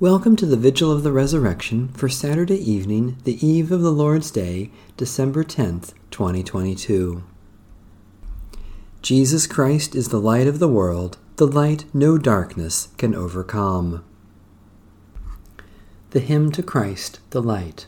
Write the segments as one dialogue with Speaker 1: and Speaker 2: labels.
Speaker 1: Welcome to the Vigil of the Resurrection for Saturday evening, the eve of the Lord's Day, December 10th, 2022. Jesus Christ is the light of the world, the light no darkness can overcome. The Hymn to Christ, the Light.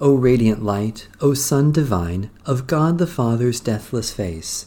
Speaker 1: O radiant light, O Sun divine, of God the Father's deathless face,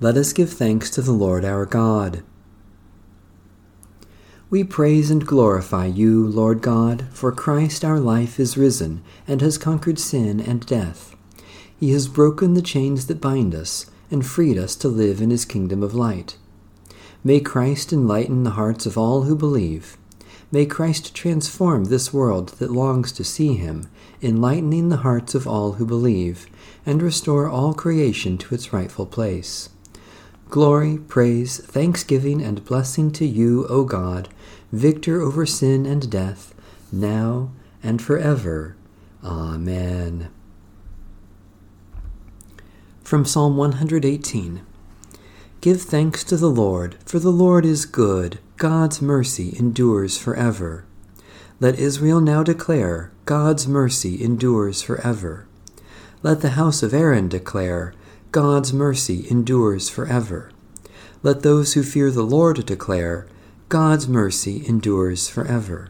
Speaker 1: Let us give thanks to the Lord our God. We praise and glorify you, Lord God, for Christ our life is risen and has conquered sin and death. He has broken the chains that bind us and freed us to live in his kingdom of light. May Christ enlighten the hearts of all who believe. May Christ transform this world that longs to see him, enlightening the hearts of all who believe, and restore all creation to its rightful place. Glory, praise, thanksgiving, and blessing to you, O God, victor over sin and death, now and forever. Amen. From Psalm 118 Give thanks to the Lord, for the Lord is good, God's mercy endures forever. Let Israel now declare, God's mercy endures forever. Let the house of Aaron declare, God's mercy endures forever. Let those who fear the Lord declare, God's mercy endures forever.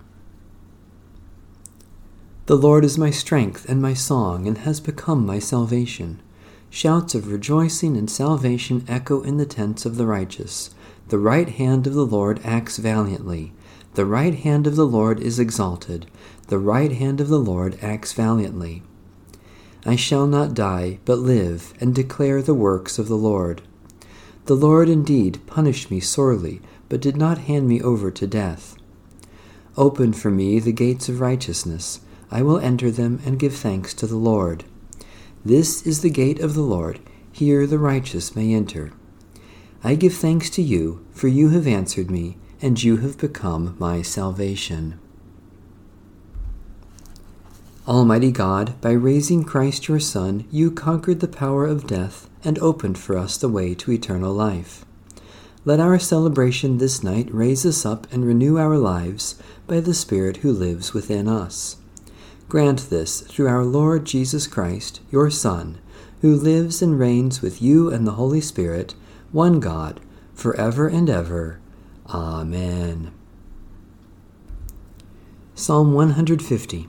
Speaker 1: The Lord is my strength and my song, and has become my salvation. Shouts of rejoicing and salvation echo in the tents of the righteous. The right hand of the Lord acts valiantly. The right hand of the Lord is exalted. The right hand of the Lord acts valiantly. I shall not die, but live, and declare the works of the Lord. The Lord indeed punished me sorely, but did not hand me over to death. Open for me the gates of righteousness. I will enter them and give thanks to the Lord. This is the gate of the Lord. Here the righteous may enter. I give thanks to you, for you have answered me, and you have become my salvation. Almighty God, by raising Christ your Son, you conquered the power of death and opened for us the way to eternal life. Let our celebration this night raise us up and renew our lives by the Spirit who lives within us. Grant this through our Lord Jesus Christ, your Son, who lives and reigns with you and the Holy Spirit, one God, for ever and ever. Amen. Psalm 150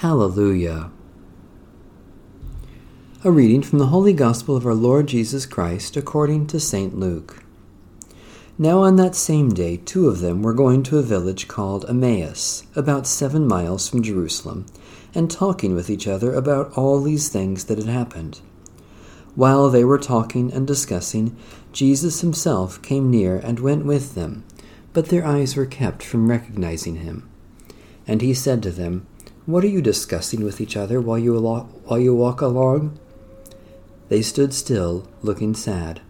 Speaker 1: Hallelujah. A reading from the Holy Gospel of our Lord Jesus Christ according to St. Luke. Now on that same day, two of them were going to a village called Emmaus, about seven miles from Jerusalem, and talking with each other about all these things that had happened. While they were talking and discussing, Jesus himself came near and went with them, but their eyes were kept from recognizing him. And he said to them, what are you discussing with each other while you, while you walk along? They stood still, looking sad.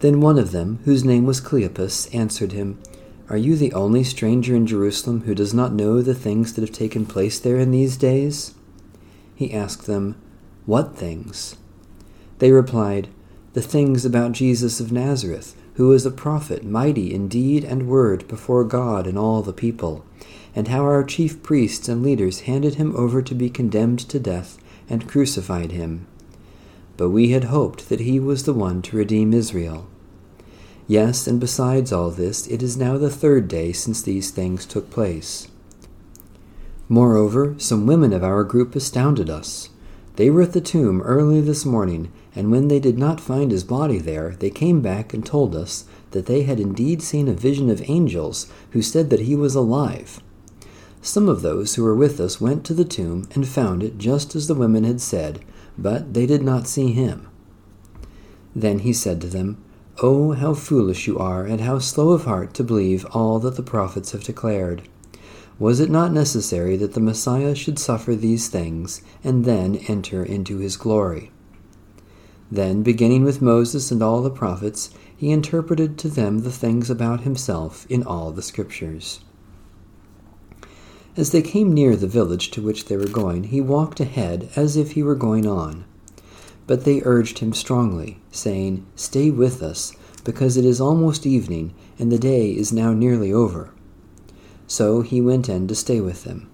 Speaker 1: Then one of them, whose name was Cleopas, answered him, Are you the only stranger in Jerusalem who does not know the things that have taken place there in these days? He asked them, What things? They replied, The things about Jesus of Nazareth, who was a prophet, mighty in deed and word before God and all the people and how our chief priests and leaders handed him over to be condemned to death and crucified him. but we had hoped that he was the one to redeem Israel. Yes, and besides all this, it is now the third day since these things took place. Moreover, some women of our group astounded us. They were at the tomb early this morning, and when they did not find his body there, they came back and told us that they had indeed seen a vision of angels who said that he was alive. Some of those who were with us went to the tomb and found it just as the women had said, but they did not see him. Then he said to them, Oh, how foolish you are, and how slow of heart to believe all that the prophets have declared. Was it not necessary that the Messiah should suffer these things, and then enter into his glory? Then, beginning with Moses and all the prophets, he interpreted to them the things about himself in all the Scriptures. As they came near the village to which they were going, he walked ahead as if he were going on. But they urged him strongly, saying, Stay with us, because it is almost evening, and the day is now nearly over. So he went in to stay with them.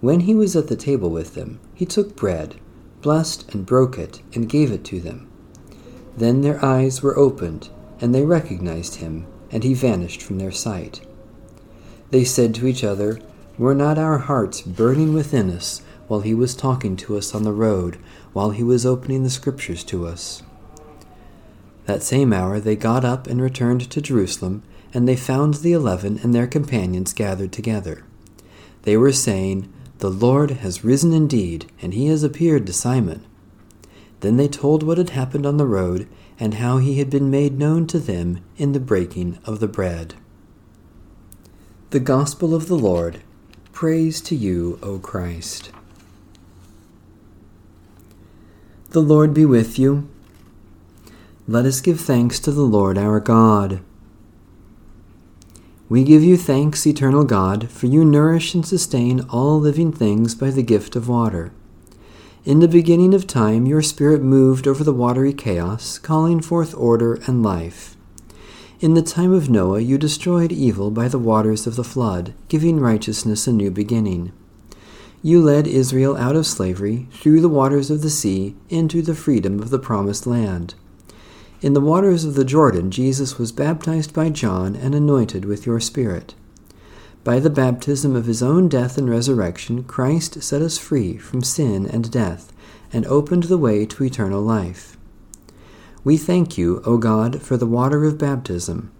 Speaker 1: When he was at the table with them, he took bread, blessed and broke it, and gave it to them. Then their eyes were opened, and they recognized him, and he vanished from their sight. They said to each other, Were not our hearts burning within us while he was talking to us on the road, while he was opening the Scriptures to us? That same hour they got up and returned to Jerusalem, and they found the eleven and their companions gathered together. They were saying, The Lord has risen indeed, and he has appeared to Simon. Then they told what had happened on the road, and how he had been made known to them in the breaking of the bread. The Gospel of the Lord. Praise to you, O Christ. The Lord be with you. Let us give thanks to the Lord our God. We give you thanks, eternal God, for you nourish and sustain all living things by the gift of water. In the beginning of time, your Spirit moved over the watery chaos, calling forth order and life. In the time of Noah, you destroyed evil by the waters of the flood, giving righteousness a new beginning. You led Israel out of slavery, through the waters of the sea, into the freedom of the promised land. In the waters of the Jordan, Jesus was baptized by John and anointed with your Spirit. By the baptism of his own death and resurrection, Christ set us free from sin and death and opened the way to eternal life. We thank you, O God, for the water of baptism.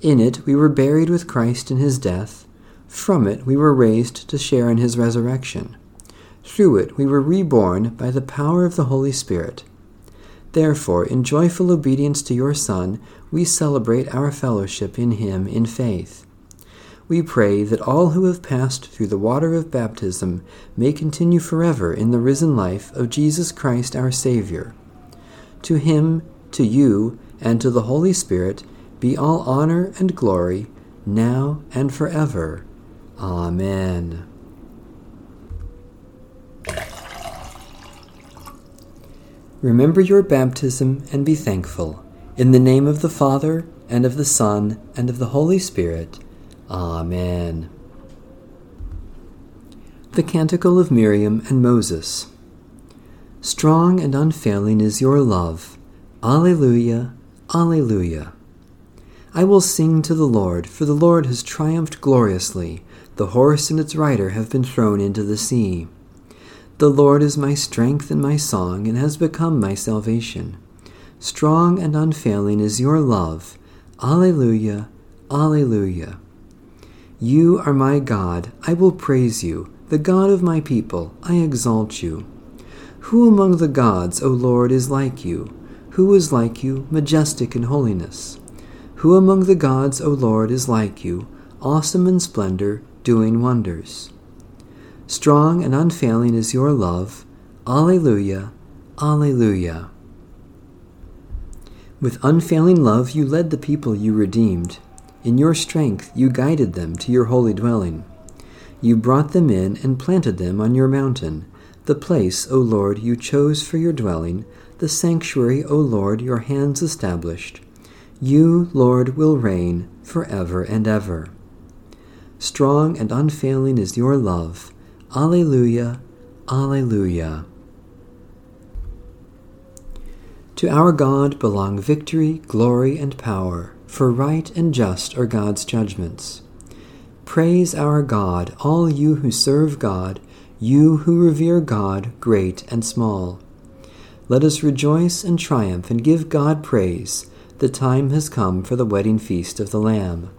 Speaker 1: In it we were buried with Christ in his death. From it we were raised to share in his resurrection. Through it we were reborn by the power of the Holy Spirit Therefore, in joyful obedience to your Son, we celebrate our fellowship in him in faith. We pray that all who have passed through the water of baptism may continue forever in the risen life of Jesus Christ our Savior. To him, to you, and to the Holy Spirit be all honor and glory, now and forever. Amen. Remember your baptism and be thankful. In the name of the Father, and of the Son, and of the Holy Spirit. Amen. The Canticle of Miriam and Moses. Strong and unfailing is your love. Alleluia, Alleluia. I will sing to the Lord, for the Lord has triumphed gloriously. The horse and its rider have been thrown into the sea. The Lord is my strength and my song, and has become my salvation. Strong and unfailing is your love. Alleluia, Alleluia. You are my God, I will praise you, the God of my people, I exalt you. Who among the gods, O Lord, is like you? Who is like you, majestic in holiness? Who among the gods, O Lord, is like you, awesome in splendor, doing wonders? Strong and unfailing is your love. Alleluia, Alleluia. With unfailing love you led the people you redeemed. In your strength you guided them to your holy dwelling. You brought them in and planted them on your mountain, the place, O Lord, you chose for your dwelling, the sanctuary, O Lord, your hands established. You, Lord, will reign for ever and ever. Strong and unfailing is your love. Alleluia, Alleluia. To our God belong victory, glory, and power, for right and just are God's judgments. Praise our God, all you who serve God, you who revere God, great and small. Let us rejoice and triumph and give God praise. The time has come for the wedding feast of the Lamb.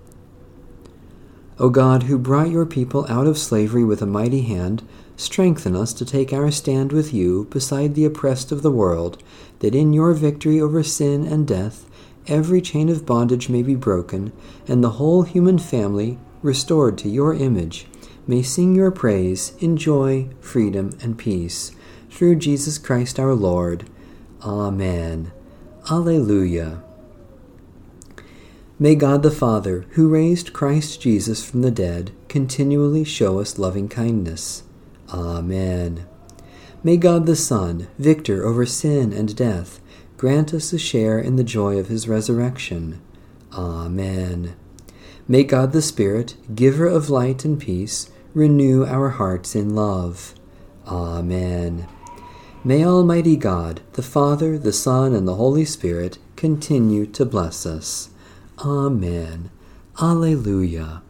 Speaker 1: O God, who brought your people out of slavery with a mighty hand, strengthen us to take our stand with you beside the oppressed of the world, that in your victory over sin and death every chain of bondage may be broken, and the whole human family restored to your image, may sing your praise in joy, freedom, and peace. Through Jesus Christ our Lord. Amen. Alleluia. May God the Father, who raised Christ Jesus from the dead, continually show us loving kindness. Amen. May God the Son, victor over sin and death, grant us a share in the joy of his resurrection. Amen. May God the Spirit, giver of light and peace, renew our hearts in love. Amen. May Almighty God, the Father, the Son, and the Holy Spirit continue to bless us. Amen. Alleluia.